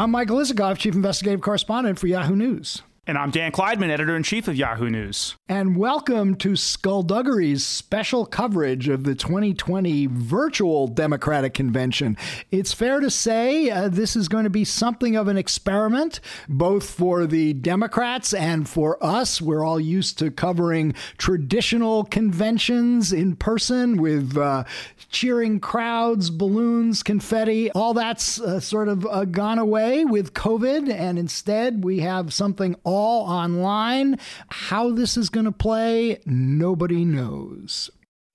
I'm Michael Isikoff, Chief Investigative Correspondent for Yahoo News. And I'm Dan Klaidman, editor in chief of Yahoo News. And welcome to Skullduggery's special coverage of the 2020 virtual Democratic Convention. It's fair to say uh, this is going to be something of an experiment, both for the Democrats and for us. We're all used to covering traditional conventions in person with uh, cheering crowds, balloons, confetti. All that's uh, sort of uh, gone away with COVID. And instead, we have something all all online. How this is going to play, nobody knows.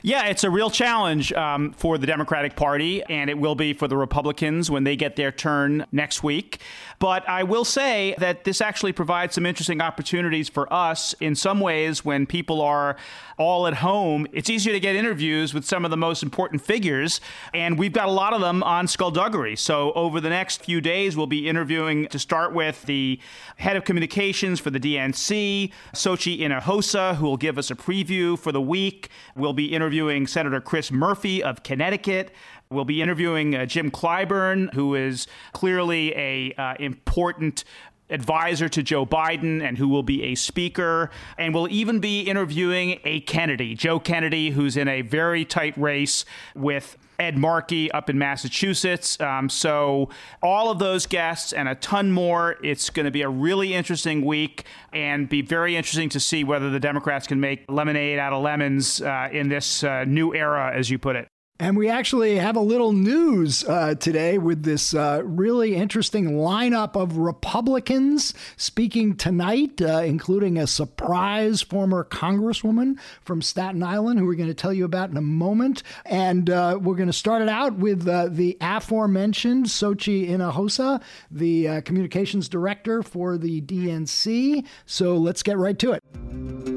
Yeah, it's a real challenge um, for the Democratic Party, and it will be for the Republicans when they get their turn next week. But I will say that this actually provides some interesting opportunities for us in some ways when people are all at home. It's easier to get interviews with some of the most important figures, and we've got a lot of them on Skullduggery. So over the next few days, we'll be interviewing to start with the head of communications for the DNC, Xochitl Hinojosa, who will give us a preview for the week. We'll be interviewing Senator Chris Murphy of Connecticut. We'll be interviewing uh, Jim Clyburn, who is clearly a uh, important advisor to Joe Biden and who will be a speaker. And we'll even be interviewing a Kennedy, Joe Kennedy, who's in a very tight race with Ed Markey up in Massachusetts. Um, so, all of those guests and a ton more. It's going to be a really interesting week and be very interesting to see whether the Democrats can make lemonade out of lemons uh, in this uh, new era, as you put it. And we actually have a little news uh, today with this uh, really interesting lineup of Republicans speaking tonight, uh, including a surprise former Congresswoman from Staten Island, who we're going to tell you about in a moment. And uh, we're going to start it out with uh, the aforementioned Xochitl Hinojosa, the uh, communications director for the DNC. So let's get right to it.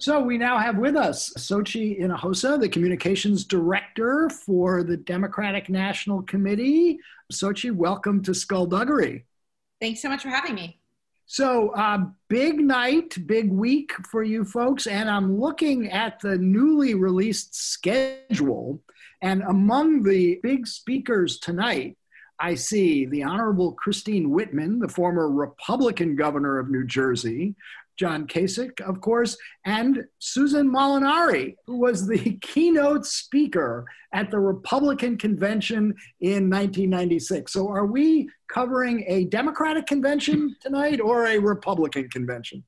So we now have with us Xochitl Hinojosa, the communications director for the Democratic National Committee. Xochitl, welcome to Skullduggery. Thanks so much for having me. So, uh, big night, big week for you folks, and I'm looking at the newly released schedule. And among the big speakers tonight, I see the Honorable Christine Whitman, the former Republican governor of New Jersey, John Kasich, of course, and Susan Molinari, who was the keynote speaker at the Republican convention in 1996. So, are we covering a Democratic convention tonight or a Republican convention?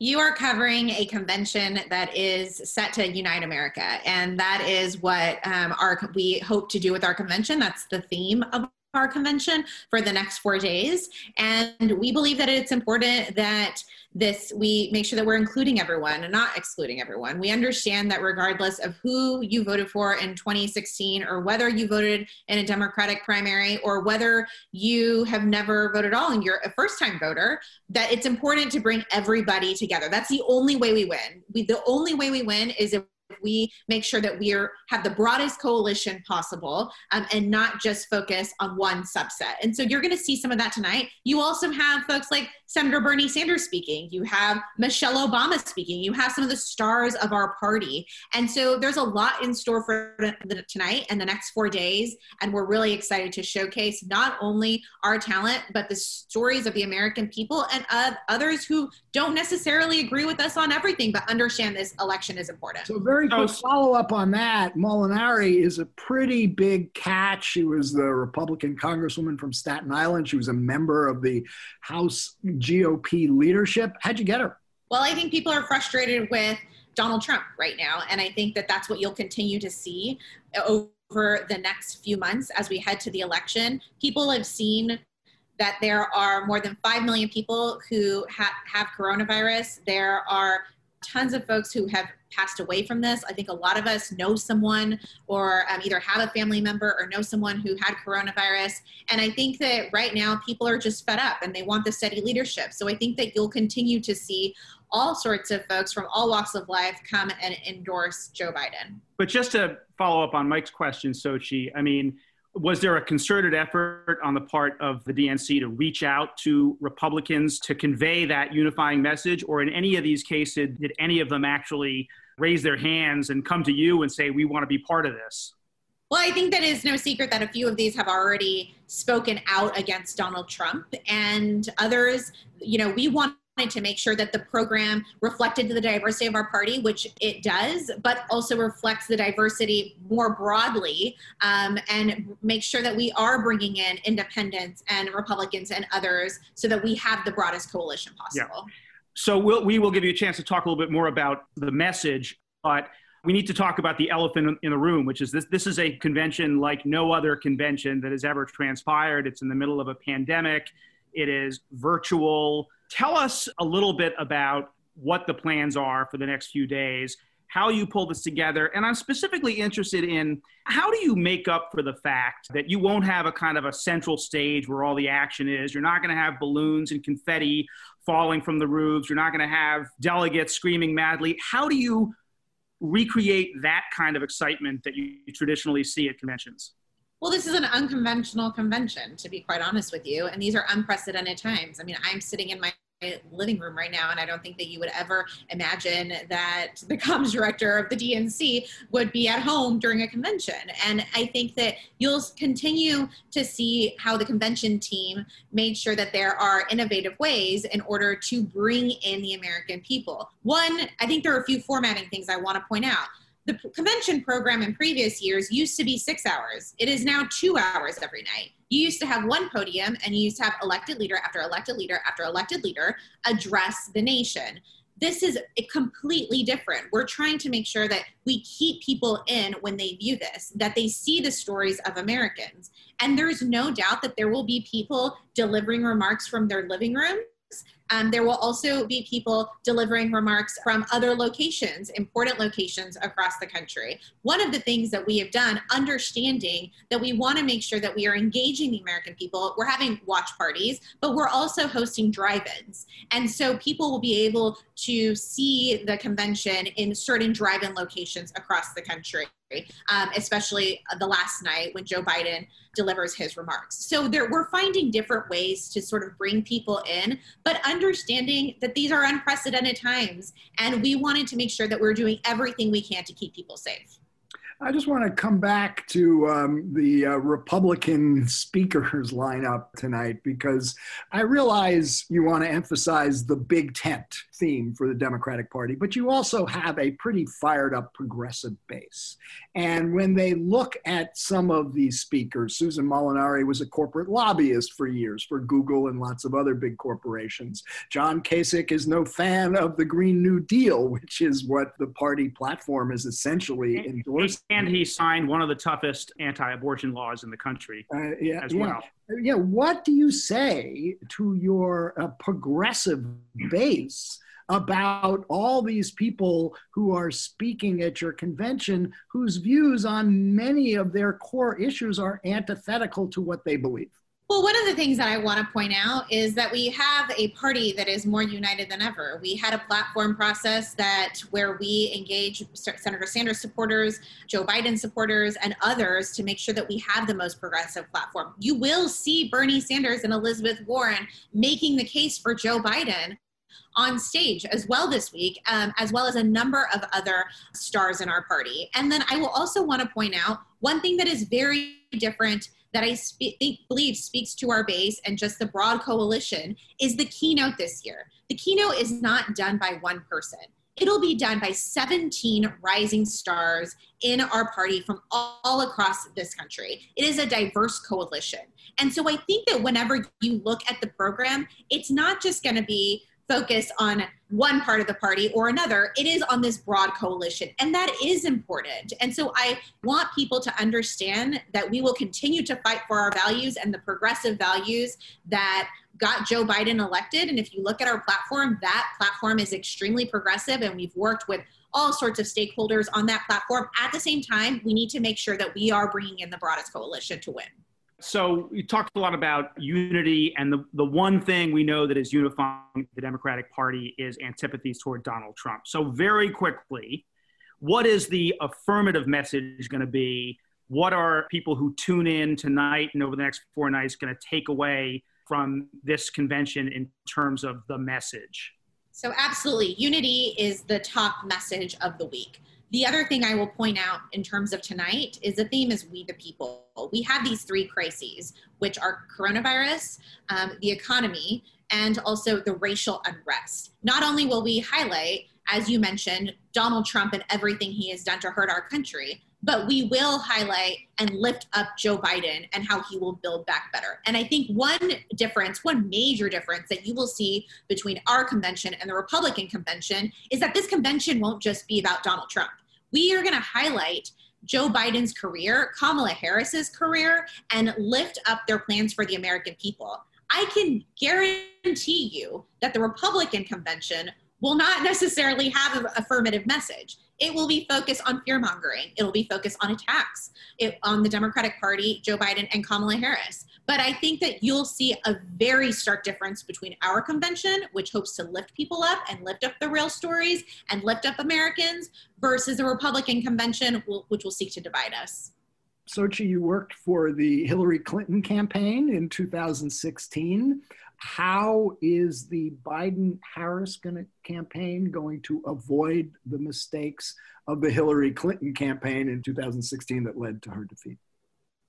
You are covering a convention that is set to unite America, and that is what um, our we hope to do with our convention. That's the theme of our convention for the next four days. And we believe that it's important that this we make sure that we're including everyone and not excluding everyone. We understand that regardless of who you voted for in 2016 or whether you voted in a Democratic primary or whether you have never voted at all and you're a first time voter, that it's important to bring everybody together. That's the only way we win. We, the only way we win is if we make sure that we are, have the broadest coalition possible um, and not just focus on one subset. And so you're going to see some of that tonight. You also have folks like Senator Bernie Sanders speaking. You have Michelle Obama speaking. You have some of the stars of our party. And so there's a lot in store for tonight and the next four days. And we're really excited to showcase not only our talent, but the stories of the American people and of others who don't necessarily agree with us on everything, but understand this election is important. So, very quick follow up on that. Molinari is a pretty big catch. She was the Republican congresswoman from Staten Island. She was a member of the House GOP leadership. How'd you get her? Well, I think people are frustrated with Donald Trump right now. And I think that that's what you'll continue to see over the next few months as we head to the election. People have seen that there are more than 5 million people who ha- have coronavirus. There are tons of folks who have passed away from this. I think a lot of us know someone or um, either have a family member or know someone who had coronavirus. And I think that right now people are just fed up and they want the steady leadership. So I think that you'll continue to see all sorts of folks from all walks of life come and endorse Joe Biden. But just to follow up on Mike's question, Xochitl, I mean, was there a concerted effort on the part of the DNC to reach out to Republicans to convey that unifying message? Or in any of these cases, did any of them actually raise their hands and come to you and say, we want to be part of this? Well, I think that is no secret that a few of these have already spoken out against Donald Trump and others. You know, we want to make sure that the program reflected the diversity of our party, which it does, but also reflects the diversity more broadly um, and make sure that we are bringing in independents and Republicans and others so that we have the broadest coalition possible. Yeah. So we'll, we will give you a chance to talk a little bit more about the message, but we need to talk about the elephant in the room, which is this. This is a convention like no other convention that has ever transpired. It's in the middle of a pandemic. It is virtual Tell us a little bit about what the plans are for the next few days, how you pull this together. And I'm specifically interested in how do you make up for the fact that you won't have a kind of a central stage where all the action is? You're not going to have balloons and confetti falling from the roofs. You're not going to have delegates screaming madly. How do you recreate that kind of excitement that you traditionally see at conventions? Well, this is an unconventional convention, to be quite honest with you. And these are unprecedented times. I mean, I'm sitting in my living room right now, and I don't think that you would ever imagine that the comms director of the DNC would be at home during a convention. And I think that you'll continue to see how the convention team made sure that there are innovative ways in order to bring in the American people. One, I think there are a few formatting things I want to point out the convention program in previous years used to be six hours. It is now two hours every night. You used to have one podium and you used to have elected leader after elected leader after elected leader address the nation. This is completely different. We're trying to make sure that we keep people in when they view this, that they see the stories of Americans. And there's no doubt that there will be people delivering remarks from their living room um, there will also be people delivering remarks from other locations, important locations across the country. One of the things that we have done, understanding that we want to make sure that we are engaging the American people, we're having watch parties, but we're also hosting drive ins. And so people will be able to see the convention in certain drive in locations across the country um, especially the last night when Joe Biden delivers his remarks. So there, we're finding different ways to sort of bring people in, but understanding that these are unprecedented times, and we wanted to make sure that we're doing everything we can to keep people safe. I just want to come back to um, the uh, Republican speakers lineup tonight because I realize you want to emphasize the big tent theme for the Democratic Party, but you also have a pretty fired up progressive base. And when they look at some of these speakers, Susan Molinari was a corporate lobbyist for years for Google and lots of other big corporations. John Kasich is no fan of the Green New Deal, which is what the party platform is essentially endorsing. And he signed one of the toughest anti abortion laws in the country uh, yeah, as yeah. well. Yeah, what do you say to your uh, progressive base about all these people who are speaking at your convention whose views on many of their core issues are antithetical to what they believe? Well, one of the things that I want to point out is that we have a party that is more united than ever. We had a platform process that where we engage Senator Sanders supporters, Joe Biden supporters, and others to make sure that we have the most progressive platform. You will see Bernie Sanders and Elizabeth Warren making the case for Joe Biden on stage as well this week, um, as well as a number of other stars in our party. And then I will also want to point out one thing that is very different that I spe- believe speaks to our base and just the broad coalition is the keynote this year. The keynote is not done by one person. It'll be done by 17 rising stars in our party from all across this country. It is a diverse coalition. And so I think that whenever you look at the program, it's not just going to be focus on one part of the party or another. It is on this broad coalition, and that is important. And so I want people to understand that we will continue to fight for our values and the progressive values that got Joe Biden elected. And if you look at our platform, that platform is extremely progressive, and we've worked with all sorts of stakeholders on that platform. At the same time, we need to make sure that we are bringing in the broadest coalition to win. So you talked a lot about unity, and the, the one thing we know that is unifying the Democratic Party is antipathies toward Donald Trump. So very quickly, what is the affirmative message going to be? What are people who tune in tonight and over the next four nights going to take away from this convention in terms of the message? So, absolutely, unity is the top message of the week. The other thing I will point out in terms of tonight is the theme is we the people. We have these three crises, which are coronavirus, um, the economy, and also the racial unrest. Not only will we highlight, as you mentioned, Donald Trump and everything he has done to hurt our country, but we will highlight and lift up Joe Biden and how he will build back better. And I think one difference, one major difference that you will see between our convention and the Republican convention is that this convention won't just be about Donald Trump. We are going to highlight Joe Biden's career, Kamala Harris's career, and lift up their plans for the American people. I can guarantee you that the Republican convention will not necessarily have an affirmative message. It will be focused on fear mongering. It'll be focused on attacks it, on the Democratic Party, Joe Biden, and Kamala Harris. But I think that you'll see a very stark difference between our convention, which hopes to lift people up and lift up the real stories and lift up Americans, versus the Republican convention, which will seek to divide us. Xochitl, you worked for the Hillary Clinton campaign in 2016 how is the Biden Harris campaign going to avoid the mistakes of the Hillary Clinton campaign in 2016 that led to her defeat?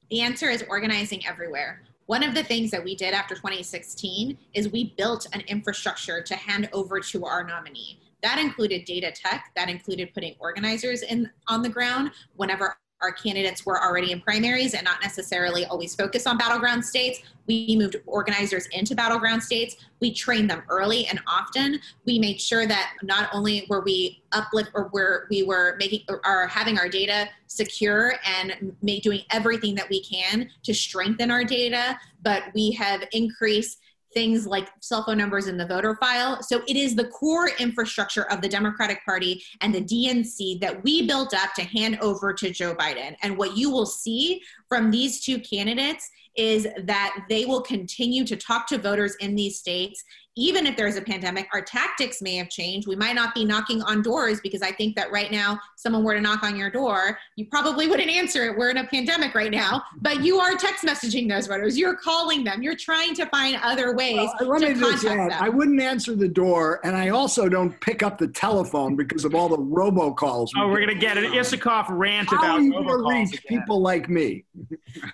The answer is organizing everywhere. One of the things that we did after 2016 is we built an infrastructure to hand over to our nominee. That included data tech, that included putting organizers in on the ground whenever our candidates were already in primaries and not necessarily always focused on battleground states. We moved organizers into battleground states. We trained them early and often. We made sure that not only were we uplift or were we were making or having our data secure and make, doing everything that we can to strengthen our data, but we have increased things like cell phone numbers in the voter file. So it is the core infrastructure of the Democratic Party and the DNC that we built up to hand over to Joe Biden. And what you will see from these two candidates is that they will continue to talk to voters in these states even if there's a pandemic, our tactics may have changed. We might not be knocking on doors because I think that right now, someone were to knock on your door, you probably wouldn't answer it. We're in a pandemic right now, but you are text messaging those voters. You're calling them. You're trying to find other ways well, to contact them. I wouldn't answer the door, and I also don't pick up the telephone because of all the robocalls. Oh, we're gonna get an Isikoff rant How about you reach people like me.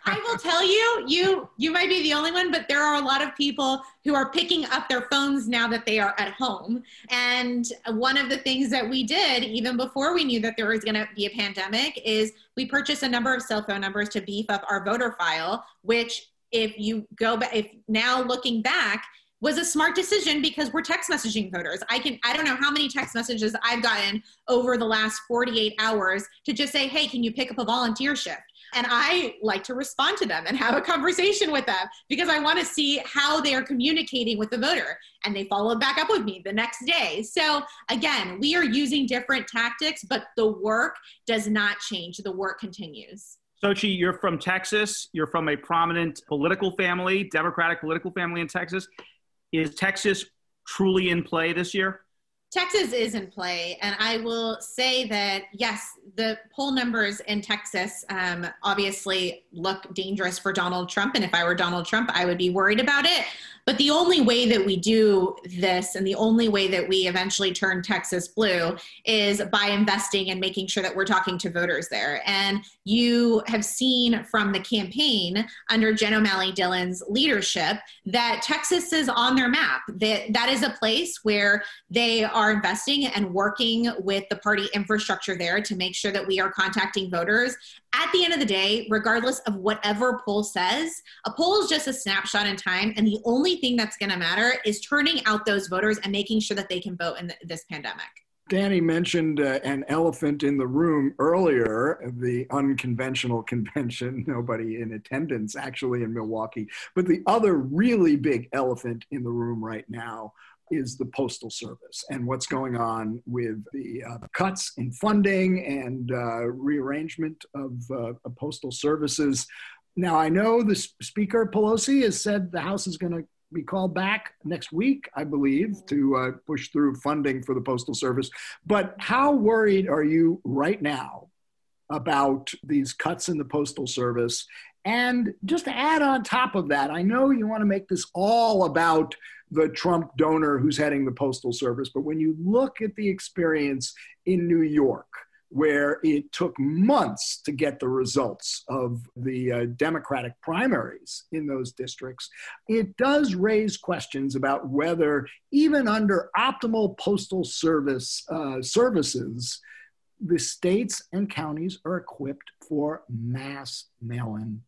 I will tell you, you you might be the only one, but there are a lot of people who are picking up their phones now that they are at home. And one of the things that we did, even before we knew that there was going to be a pandemic, is we purchased a number of cell phone numbers to beef up our voter file, which if you go back, if now looking back, was a smart decision because we're text messaging voters. I can I don't know how many text messages I've gotten over the last 48 hours to just say, "Hey, can you pick up a volunteer shift?" And I like to respond to them and have a conversation with them because I want to see how they are communicating with the voter. And they follow back up with me the next day. So again, we are using different tactics, but the work does not change. The work continues. Xochitl, you're from Texas. You're from a prominent political family, Democratic political family in Texas. Is Texas truly in play this year? Texas is in play, and I will say that yes, the poll numbers in Texas um, obviously look dangerous for Donald Trump. And if I were Donald Trump, I would be worried about it. But the only way that we do this and the only way that we eventually turn Texas blue is by investing and making sure that we're talking to voters there. And you have seen from the campaign under Jen O'Malley Dillon's leadership that Texas is on their map. That, that is a place where they are investing and working with the party infrastructure there to make sure that we are contacting voters. At the end of the day, regardless of whatever poll says, a poll is just a snapshot in time. And the only thing that's going to matter is turning out those voters and making sure that they can vote in this pandemic. Danny mentioned uh, an elephant in the room earlier, the unconventional convention, nobody in attendance actually in Milwaukee. But the other really big elephant in the room right now is the Postal Service and what's going on with the uh, cuts in funding and uh, rearrangement of uh, postal services. Now, I know the Speaker Pelosi has said the House is going to be called back next week, I believe, to uh, push through funding for the Postal Service. But how worried are you right now about these cuts in the Postal Service? And just to add on top of that, I know you want to make this all about the Trump donor who's heading the Postal Service, but when you look at the experience in New York, where it took months to get the results of the uh, Democratic primaries in those districts, it does raise questions about whether, even under optimal postal service uh, services, the states and counties are equipped for mass mail in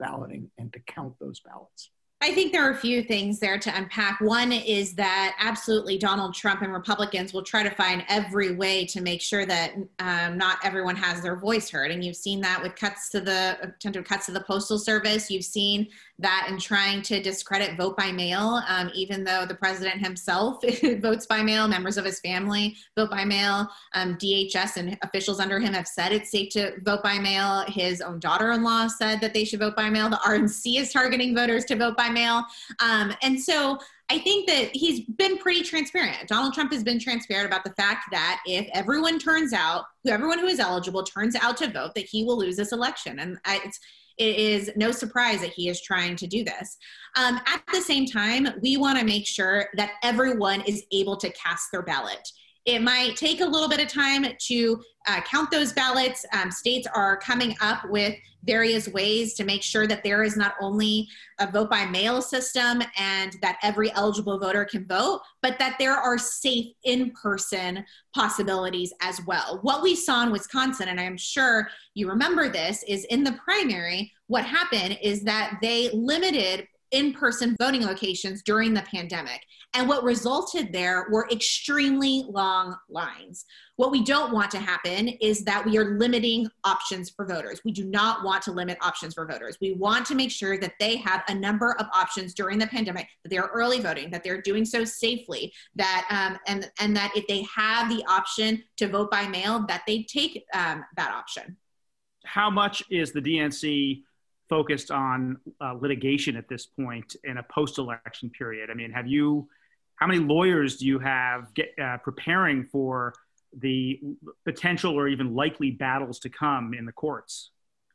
balloting and to count those ballots. I think there are a few things there to unpack. One is that absolutely Donald Trump and Republicans will try to find every way to make sure that um, not everyone has their voice heard. And you've seen that with cuts to the attempted cuts to the postal service. You've seen that and trying to discredit vote by mail, um, even though the president himself votes by mail, members of his family vote by mail. Um, DHS and officials under him have said it's safe to vote by mail. His own daughter in law said that they should vote by mail. The RNC is targeting voters to vote by mail. Um, and so I think that he's been pretty transparent. Donald Trump has been transparent about the fact that if everyone turns out, everyone who is eligible turns out to vote, that he will lose this election. And I, it's it is no surprise that he is trying to do this. Um, at the same time, we want to make sure that everyone is able to cast their ballot. It might take a little bit of time to uh, count those ballots. Um, states are coming up with various ways to make sure that there is not only a vote by mail system and that every eligible voter can vote, but that there are safe in person possibilities as well. What we saw in Wisconsin, and I'm sure you remember this, is in the primary, what happened is that they limited in person voting locations during the pandemic. And what resulted there were extremely long lines. What we don't want to happen is that we are limiting options for voters. We do not want to limit options for voters. We want to make sure that they have a number of options during the pandemic, that they're early voting, that they're doing so safely, that um, and and that if they have the option to vote by mail, that they take um, that option. How much is the DNC focused on uh, litigation at this point in a post-election period? I mean, have you? How many lawyers do you have get, uh, preparing for the potential or even likely battles to come in the courts?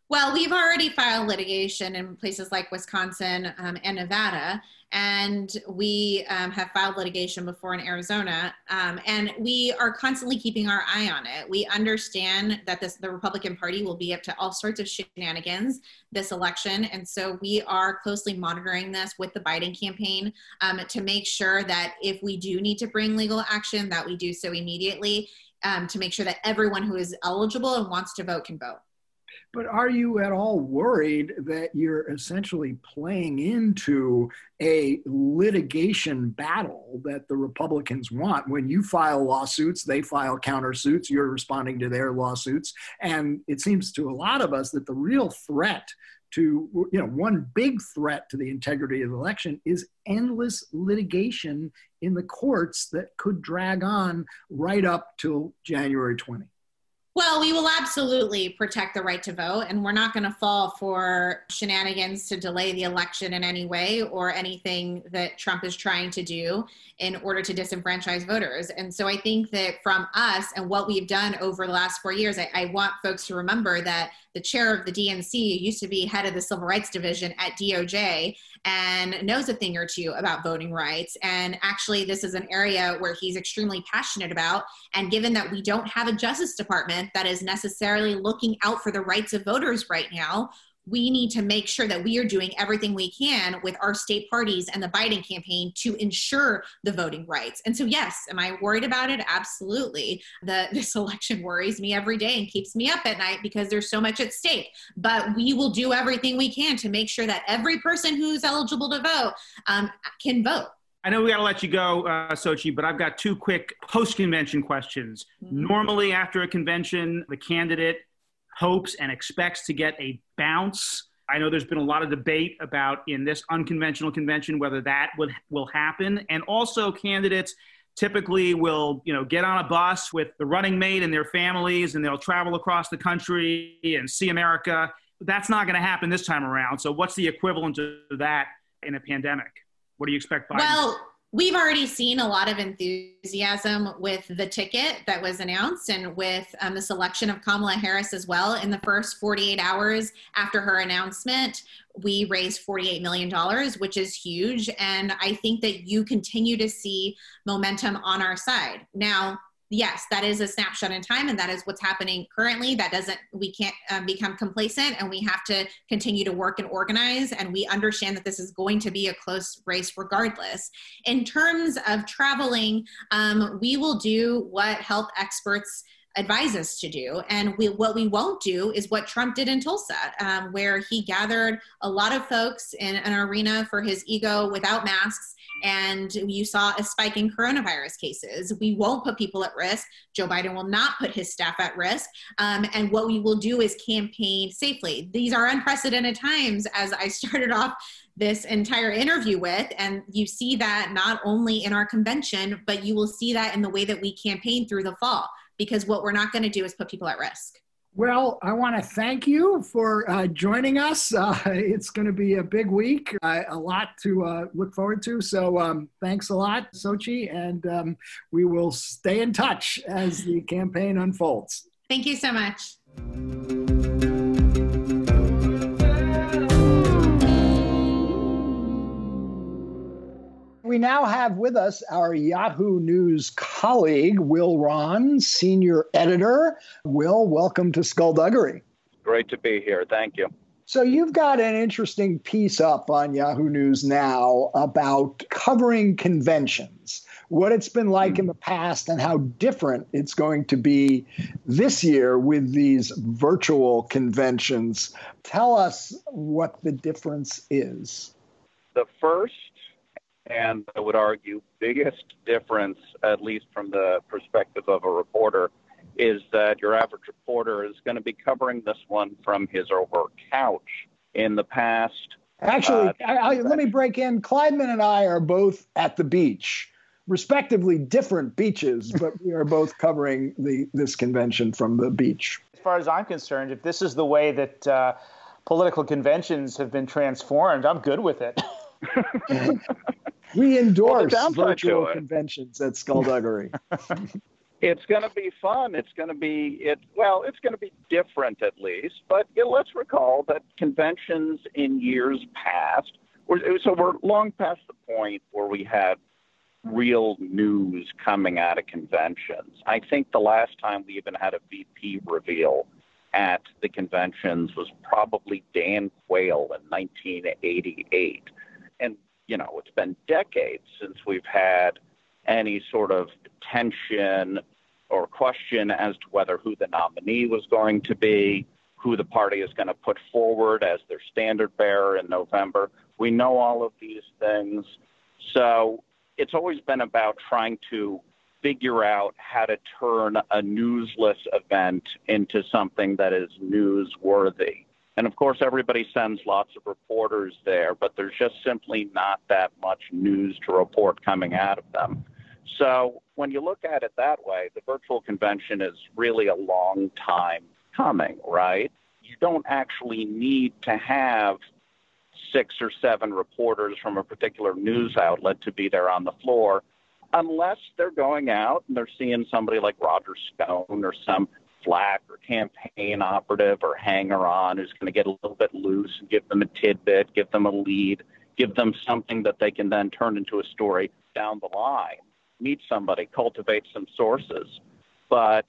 Well, we've already filed litigation in places like Wisconsin um, and Nevada, and we um, have filed litigation before in Arizona, um, and we are constantly keeping our eye on it. We understand that this, the Republican Party will be up to all sorts of shenanigans this election, and so we are closely monitoring this with the Biden campaign um, to make sure that if we do need to bring legal action, that we do so immediately um, to make sure that everyone who is eligible and wants to vote can vote. But are you at all worried that you're essentially playing into a litigation battle that the Republicans want? When you file lawsuits, they file countersuits, you're responding to their lawsuits. And it seems to a lot of us that the real threat to, you know, one big threat to the integrity of the election is endless litigation in the courts that could drag on right up till January 20. Well, we will absolutely protect the right to vote, and we're not going to fall for shenanigans to delay the election in any way or anything that Trump is trying to do in order to disenfranchise voters. And so I think that from us and what we've done over the last four years, I, I want folks to remember that the chair of the DNC used to be head of the Civil Rights Division at DOJ and knows a thing or two about voting rights. And actually, this is an area where he's extremely passionate about. And given that we don't have a Justice Department that is necessarily looking out for the rights of voters right now, we need to make sure that we are doing everything we can with our state parties and the Biden campaign to ensure the voting rights. And so, yes, am I worried about it? Absolutely. The, this election worries me every day and keeps me up at night because there's so much at stake. But we will do everything we can to make sure that every person who's eligible to vote um, can vote. I know we got to let you go, uh, Xochitl, but I've got two quick post convention questions. Mm-hmm. Normally, after a convention, the candidate hopes and expects to get a bounce. I know there's been a lot of debate about in this unconventional convention whether that would will happen, and also candidates typically will you know get on a bus with the running mate and their families, and they'll travel across the country and see America. That's not going to happen this time around. So, what's the equivalent of that in a pandemic? What do you expect? Biden? Well, we've already seen a lot of enthusiasm with the ticket that was announced and with um, the selection of Kamala Harris as well. In the first 48 hours after her announcement, we raised $48 million, which is huge. And I think that you continue to see momentum on our side. Now, yes, that is a snapshot in time, and that is what's happening currently. That doesn't, we can't um, become complacent, and we have to continue to work and organize. And we understand that this is going to be a close race regardless. In terms of traveling, um, we will do what health experts advise us to do. And we, what we won't do is what Trump did in Tulsa, um, where he gathered a lot of folks in an arena for his ego without masks and you saw a spike in coronavirus cases. We won't put people at risk. Joe Biden will not put his staff at risk. Um, and what we will do is campaign safely. These are unprecedented times, as I started off this entire interview with. And you see that not only in our convention, but you will see that in the way that we campaign through the fall, because what we're not going to do is put people at risk. Well, I want to thank you for uh, joining us. Uh, it's going to be a big week, uh, a lot to uh, look forward to. So, um, thanks a lot, Xochitl, and um, we will stay in touch as the campaign unfolds. Thank you so much. Now have with us our Yahoo News colleague, Will Rahn, senior editor. Will, welcome to Skullduggery. Great to be here. Thank you. So, you've got an interesting piece up on Yahoo News now about covering conventions, what it's been like in the past, and how different it's going to be this year with these virtual conventions. Tell us what the difference is. The first and I would argue biggest difference, at least from the perspective of a reporter, is that your average reporter is going to be covering this one from his or her couch. In the past, actually, uh, I, I, let me break in. Klaidman and I are both at the beach, respectively different beaches, but we are both covering the this convention from the beach. As far as I'm concerned, if this is the way that uh, political conventions have been transformed, I'm good with it. We endorse well, virtual conventions at Skullduggery. it's going to be fun. It's going to be it. Well, it's going to be different at least. But you know, let's recall that conventions in years past, were, so we're long past the point where we had real news coming out of conventions. I think the last time we even had a VP reveal at the conventions was probably Dan Quayle in 1988. And you know, it's been decades since we've had any sort of tension or question as to whether who the nominee was going to be, who the party is going to put forward as their standard bearer in November. We know all of these things. So it's always been about trying to figure out how to turn a newsless event into something that is newsworthy. And of course, everybody sends lots of reporters there, but there's just simply not that much news to report coming out of them. So when you look at it that way, the virtual convention is really a long time coming, right? You don't actually need to have six or seven reporters from a particular news outlet to be there on the floor unless they're going out and they're seeing somebody like Roger Stone or some flack or campaign operative or hanger on who's going to get a little bit loose and give them a tidbit, give them a lead, give them something that they can then turn into a story down the line. Meet somebody, cultivate some sources. But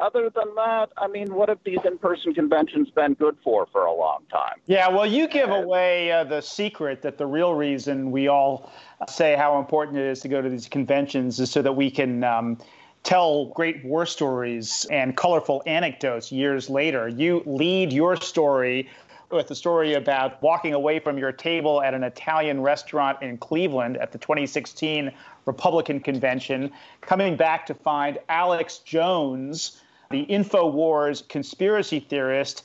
other than that, I mean, what have these in-person conventions been good for for a long time? Yeah, well, you give away uh, the secret that the real reason we all say how important it is to go to these conventions is so that we can. Um, tell great war stories and colorful anecdotes years later. You lead your story with a story about walking away from your table at an Italian restaurant in Cleveland at the 2016 Republican convention, coming back to find Alex Jones, the InfoWars conspiracy theorist,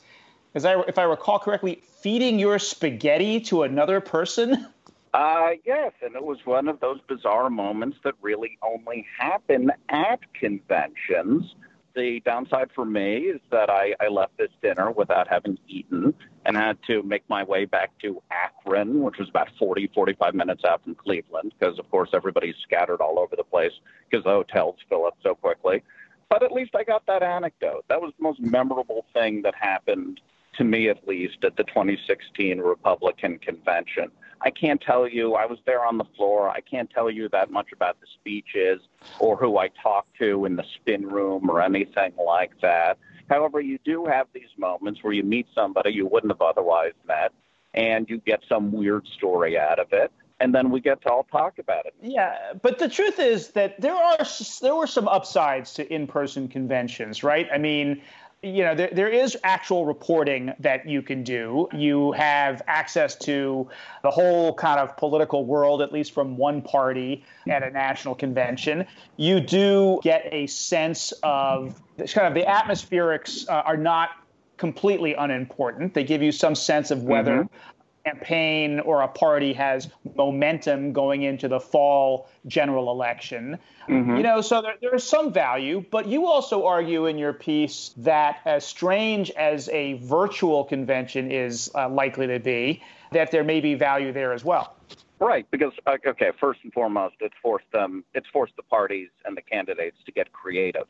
as I, if I recall correctly, feeding your spaghetti to another person. Uh, yes, and it was one of those bizarre moments that really only happen at conventions. The downside for me is that I, I left this dinner without having eaten and had to make my way back to Akron, which was about 40, 45 minutes out from Cleveland, because, of course, everybody's scattered all over the place because the hotels fill up so quickly. But at least I got that anecdote. That was the most memorable thing that happened to me, at least, at the 2016 Republican convention. I can't tell you, I was there on the floor. I can't tell you that much about the speeches or who I talked to in the spin room or anything like that. However, you do have these moments where you meet somebody you wouldn't have otherwise met and you get some weird story out of it and then we get to all talk about it. Yeah, but the truth is that there are there were some upsides to in-person conventions, right? I mean, you know, there, there is actual reporting that you can do. You have access to the whole kind of political world, at least from one party at a national convention. You do get a sense of this kind of the atmospherics uh, are not completely unimportant. They give you some sense of whether mm-hmm campaign or a party has momentum going into the fall general election. Mm-hmm. You know, so there, there is some value, but you also argue in your piece that as strange as a virtual convention is uh, likely to be, that there may be value there as well. Right, because uh, okay, first and foremost, it's forced them, it's forced the parties and the candidates to get creative,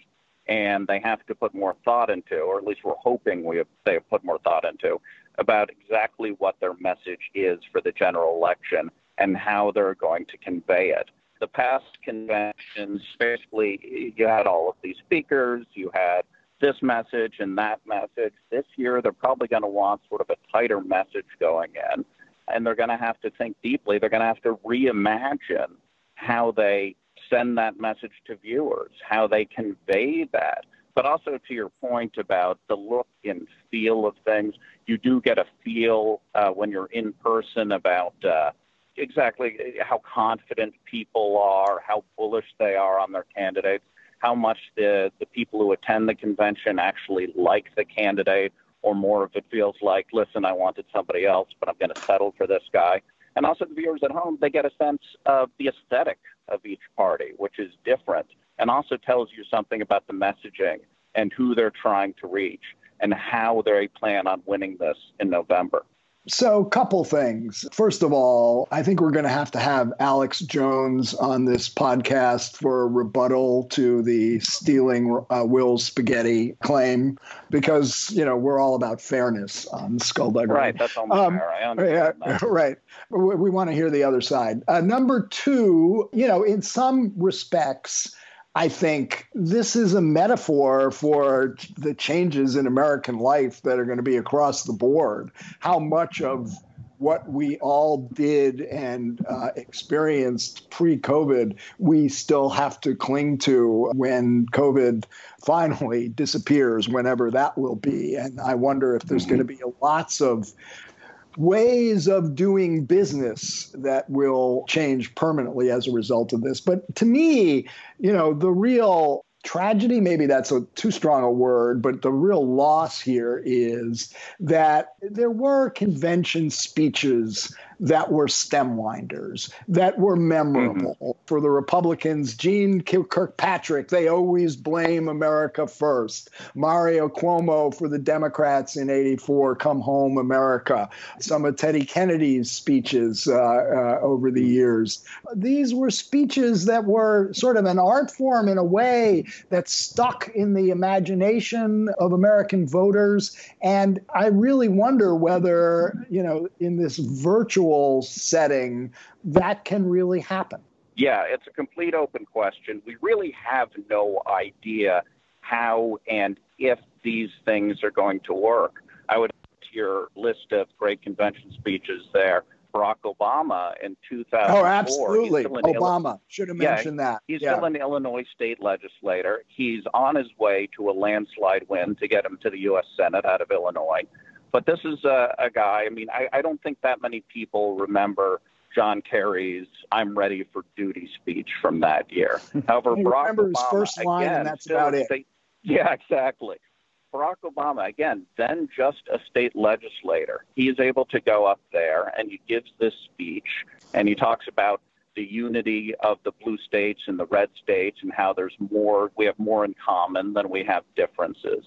and they have to put more thought into, or at least we're hoping we have, they have put more thought into about exactly what their message is for the general election and how they're going to convey it. The past conventions, basically, you had all of these speakers, you had this message and that message. This year, they're probably going to want sort of a tighter message going in, and they're going to have to think deeply. They're going to have to reimagine how they send that message to viewers, how they convey that. But also to your point about the look and feel of things, you do get a feel uh, when you're in person about uh, exactly how confident people are, how bullish they are on their candidates, how much the, the people who attend the convention actually like the candidate, or more if it feels like, listen, I wanted somebody else, but I'm going to settle for this guy. And also, the viewers at home, they get a sense of the aesthetic of each party, which is different, and also tells you something about the messaging and who they're trying to reach and how they plan on winning this in November. So, couple things. First of all, I think we're going to have to have Alex Jones on this podcast for a rebuttal to the stealing uh, Will's spaghetti claim because, you know, we're all about fairness on Skullduggery. Right, that's almost um, fair. I understand yeah, Right. We, we want to hear the other side. Uh, number two, you know, in some respects, I think this is a metaphor for the changes in American life that are going to be across the board. How much of what we all did and uh, experienced pre COVID, we still have to cling to when COVID finally disappears, whenever that will be. And I wonder if there's going to be lots of ways of doing business that will change permanently as a result of this. But to me, you know, the real tragedy, maybe that's a too strong a word, but the real loss here is that there were convention speeches that were stem winders, that were memorable. Mm-hmm. For the Republicans, Jeane Kirkpatrick, they always blame America first. Mario Cuomo for the Democrats in 84, Come Home America. Some of Teddy Kennedy's speeches uh, uh, over the years. These were speeches that were sort of an art form in a way that stuck in the imagination of American voters. And I really wonder whether, you know, in this virtual virtual setting, that can really happen? Yeah, it's a complete open question. We really have no idea how and if these things are going to work. I would add to your list of great convention speeches there. Barack Obama in 2004. Oh, absolutely. Obama. Should have mentioned yeah, that. He's yeah. still an Illinois state legislator. He's on his way to a landslide win to get him to the U.S. Senate out of Illinois. But this is a, a guy, I mean, I, I don't think that many people remember John Kerry's "I'm ready for duty" speech from that year. However, Barack remember Obama, his first line, again, and that's about it. State, yeah, exactly. Barack Obama, again, then just a state legislator, he is able to go up there and he gives this speech and he talks about the unity of the blue states and the red states and how there's more, we have more in common than we have differences.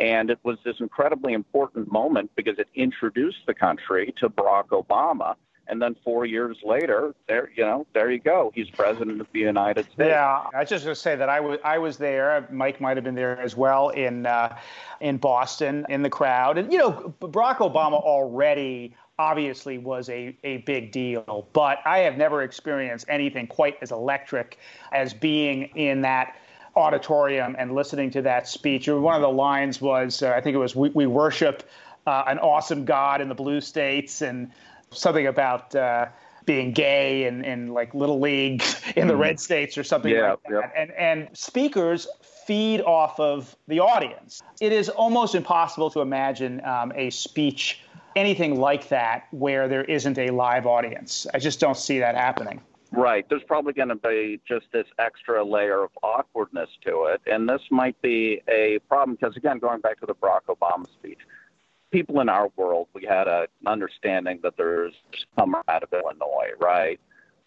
And it was this incredibly important moment because it introduced the country to Barack Obama and then four years later, there you know, there you go. He's president of the United States. Yeah, I was just going to say that I was I was there. Mike might have been there as well in uh, in Boston in the crowd, and you know, Barack Obama already obviously was a, a big deal, but I have never experienced anything quite as electric as being in that auditorium and listening to that speech. One of the lines was, uh, I think it was, we, we worship uh, an awesome God in the blue states, and something about uh, being gay and, and like little league in the red states or something yeah, like that. Yeah. And and speakers feed off of the audience. It is almost impossible to imagine um, a speech anything like that where there isn't a live audience. I just don't see that happening. Right. There's probably going to be just this extra layer of awkwardness to it. And this might be a problem because, again, going back to the Barack Obama speech, people in our world, we had an understanding that there's some out of Illinois, right?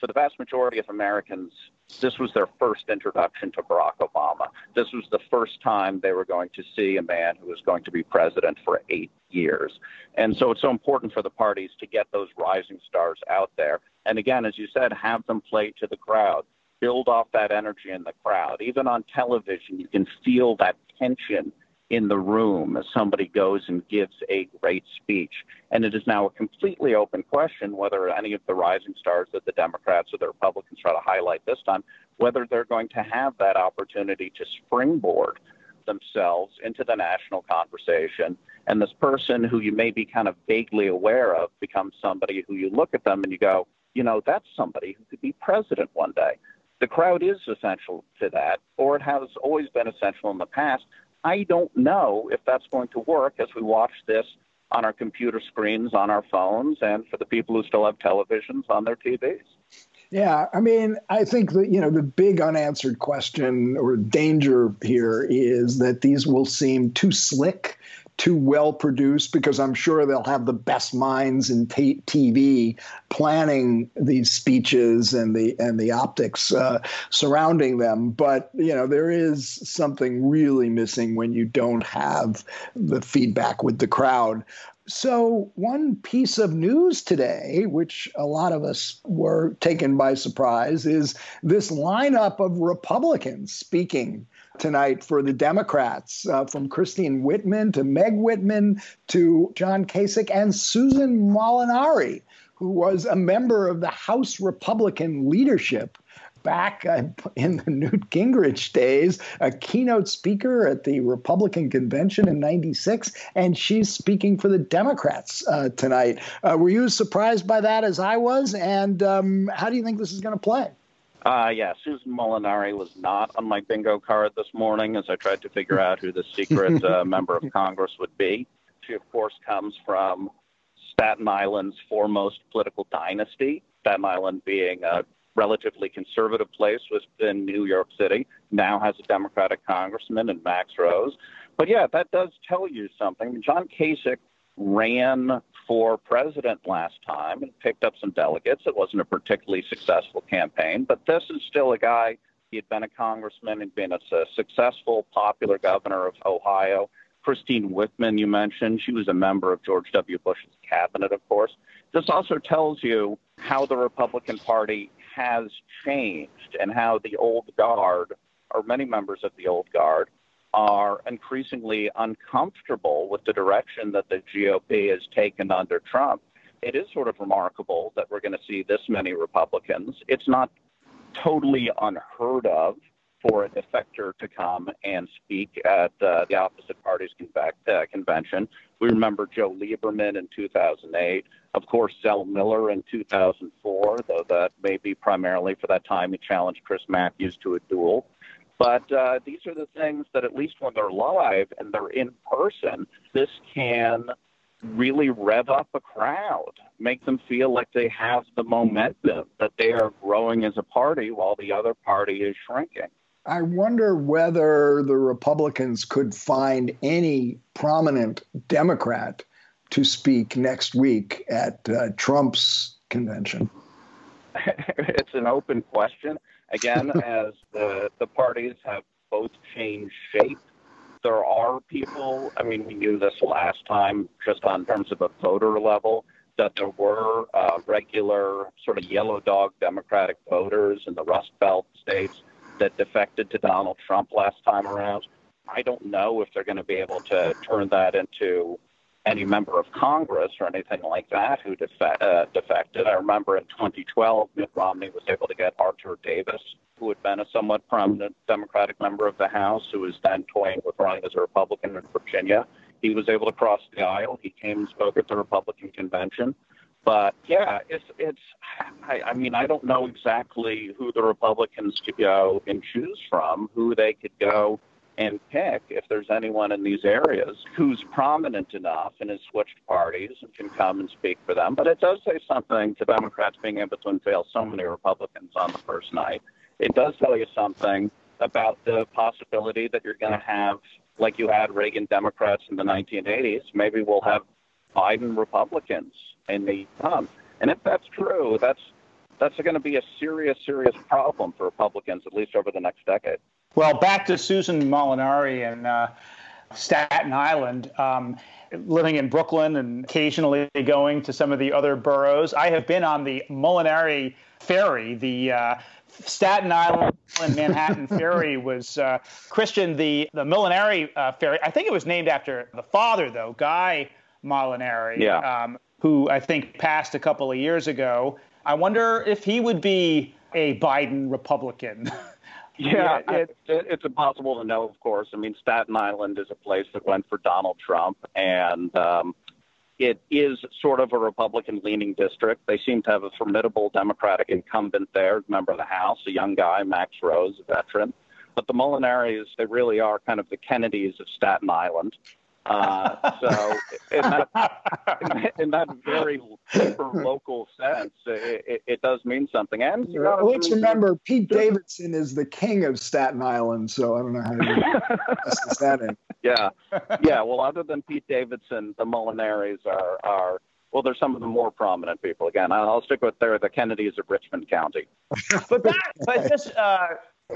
For the vast majority of Americans, this was their first introduction to Barack Obama. This was the first time they were going to see a man who was going to be president for eight years. And so it's so important for the parties to get those rising stars out there. And again, as you said, have them play to the crowd, build off that energy in the crowd. Even on television, you can feel that tension in the room as somebody goes and gives a great speech. And it is now a completely open question whether any of the rising stars that the Democrats or the Republicans try to highlight this time, whether they're going to have that opportunity to springboard themselves into the national conversation. And this person who you may be kind of vaguely aware of becomes somebody who you look at them and you go, you know, that's somebody who could be president one day. The crowd is essential to that, or it has always been essential in the past. I don't know if that's going to work as we watch this on our computer screens, on our phones, and for the people who still have televisions on their TVs. Yeah, I mean, I think that, you know, the big unanswered question or danger here is that these will seem too slick, too well produced, because I'm sure they'll have the best minds in t- TV planning these speeches and the and the optics uh, surrounding them. But you know, there is something really missing when you don't have the feedback with the crowd. So, one piece of news today, which a lot of us were taken by surprise, is this lineup of Republicans speaking tonight for the Democrats, uh, from Christine Whitman to Meg Whitman to John Kasich and Susan Molinari, who was a member of the House Republican leadership back uh, in the Newt Gingrich days, a keynote speaker at the Republican convention in 96, and she's speaking for the Democrats uh, tonight. Uh, were you as surprised by that as I was? And um, how do you think this is going to play? Uh, yeah, Susan Molinari was not on my bingo card this morning as I tried to figure out who the secret uh, member of Congress would be. She, of course, comes from Staten Island's foremost political dynasty, Staten Island being a relatively conservative place within New York City, now has a Democratic congressman in Max Rose. But yeah, that does tell you something. John Kasich ran for president last time and picked up some delegates. It wasn't a particularly successful campaign, but this is still a guy. He had been a congressman and been a successful, popular governor of Ohio. Christine Whitman, you mentioned, she was a member of George W. Bush's cabinet, of course. This also tells you how the Republican Party has changed and how the old guard, or many members of the old guard, are increasingly uncomfortable with the direction that the GOP has taken under Trump. It is sort of remarkable that we're going to see this many Republicans. It's not totally unheard of for a defector to come and speak at uh, the opposite party's uh, convention. We remember Joe Lieberman in 2008. Of course, Zell Miller in 2004, though that may be primarily for that time he challenged Chris Matthews to a duel. But uh, these are the things that, at least when they're live and they're in person, this can really rev up a crowd, make them feel like they have the momentum, that they are growing as a party while the other party is shrinking. I wonder whether the Republicans could find any prominent Democrat to speak next week at uh, Trump's convention. it's an open question. Again, as the, the parties have both changed shape, there are people, I mean, we knew this last time, just on terms of a voter level, that there were uh, regular sort of yellow dog Democratic voters in the Rust Belt states that defected to Donald Trump last time around. I don't know if they're going to be able to turn that into any member of Congress or anything like that who defe- uh, defected. I remember in 2012, Mitt Romney was able to get Artur Davis, who had been a somewhat prominent Democratic member of the House, who was then toying with running as a Republican in Virginia. He was able to cross the aisle. He came and spoke at the Republican convention. But yeah, it's it's. I, I mean, I don't know exactly who the Republicans could go and choose from, who they could go and pick if there's anyone in these areas who's prominent enough and has switched parties and can come and speak for them. But it does say something to Democrats being able to unveil so many Republicans on the first night. It does tell you something about the possibility that you're going to have, like you had Reagan Democrats in the 1980s, maybe we'll have Biden Republicans in the come. And if that's true, that's that's going to be a serious, serious problem for Republicans, at least over the next decade. Well, back to Susan Molinari and uh, Staten Island. Um, living in Brooklyn and occasionally going to some of the other boroughs. I have been on the Molinari ferry, the uh, Staten Island and Manhattan ferry was uh, Christian the the Molinari uh, ferry. I think it was named after the father though, Guy Molinari. Yeah. Um, who I think passed a couple of years ago. I wonder if he would be a Biden Republican. Yeah, it, it's impossible to know, of course. I mean, Staten Island is a place that went for Donald Trump, and um, it is sort of a Republican leaning district. They seem to have a formidable Democratic incumbent there, member of the House, a young guy, Max Rose, a veteran. But the Molinaris, they really are kind of the Kennedys of Staten Island. Uh, so, in that, in that very super local sense, it, it, it, does mean something. And you know, let's remember, Pete Davidson is the king of Staten Island, so I don't know how to assess that in. Yeah, yeah. Well, other than Pete Davidson, the Molinaris are are well, they're some of the more prominent people. Again, I'll stick with they're the Kennedys of Richmond County. but that, but just uh,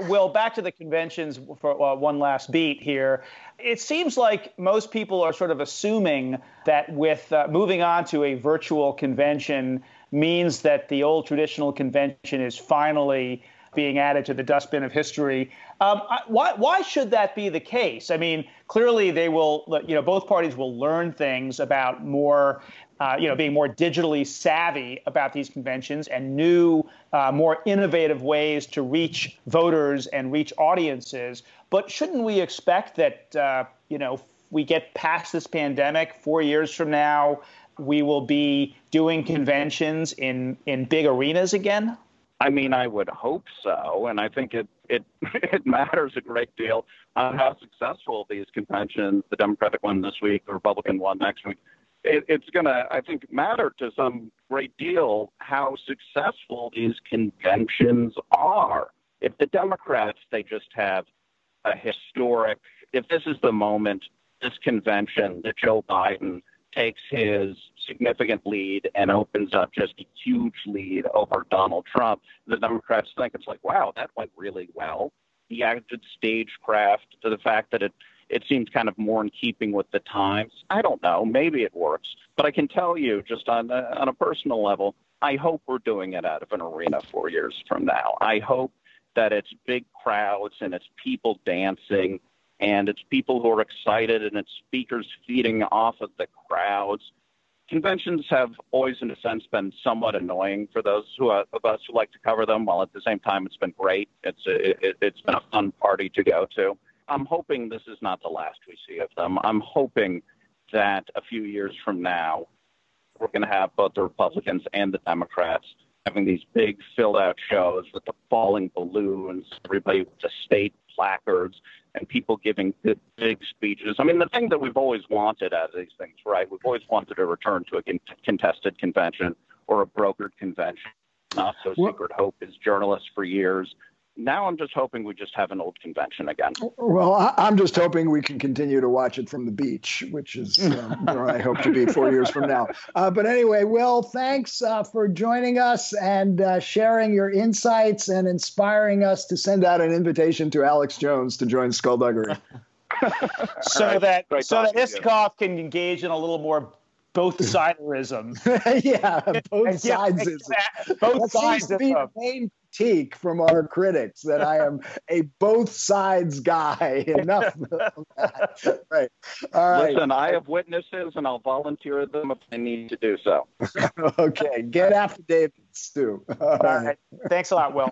Will, back to the conventions for uh, one last beat here. It seems like most people are sort of assuming that with uh, moving on to a virtual convention means that the old traditional convention is finally being added to the dustbin of history. Um, why, why should that be the case? I mean, clearly they will, you know, both parties will learn things about more uh, you know, being more digitally savvy about these conventions and new, uh, more innovative ways to reach voters and reach audiences. But shouldn't we expect that, uh, you know, we get past this pandemic, four years from now, we will be doing conventions in, in big arenas again? I mean, I would hope so, and I think it it it matters a great deal on how successful these conventions, the Democratic one this week, the Republican one next week, it, it's going to, I think, matter to some great deal how successful these conventions are. If the Democrats, they just have a historic, if this is the moment, this convention that Joe Biden takes his significant lead and opens up just a huge lead over Donald Trump, the Democrats think it's like, wow, that went really well. He acted stagecraft to the fact that it it seems kind of more in keeping with the times. I don't know. Maybe it works. But I can tell you, just on a, on a personal level, I hope we're doing it out of an arena four years from now. I hope that it's big crowds and it's people dancing and it's people who are excited and it's speakers feeding off of the crowds. conventions have always, in a sense, been somewhat annoying for those who uh, of us who like to cover them. While at the same time, it's been great. It's it, it's been a fun party to go to. I'm hoping this is not the last we see of them. I'm hoping that a few years from now, we're going to have both the Republicans and the Democrats having these big filled out shows with the falling balloons, everybody with the state placards, and people giving big, big speeches. I mean, the thing that we've always wanted out of these things, right? We've always wanted a return to a con- contested convention or a brokered convention. Not so secret hope as journalists for years now I'm just hoping we just have an old convention again. Well, I'm just hoping we can continue to watch it from the beach, which is um, where I hope to be four years from now. Uh, but anyway, Will, thanks uh, for joining us and uh, sharing your insights and inspiring us to send out an invitation to Alex Jones to join Skullduggery. so right. that Great so that Isikoff can engage in a little more both siderism. yeah, both sides. Both sides. The main critique from our critics that I am a both sides guy. Enough Right. All right. Listen, I have witnesses and I'll volunteer them if I need to do so. okay. Get affidavits, Stu. All, All right. right. Thanks a lot, Will.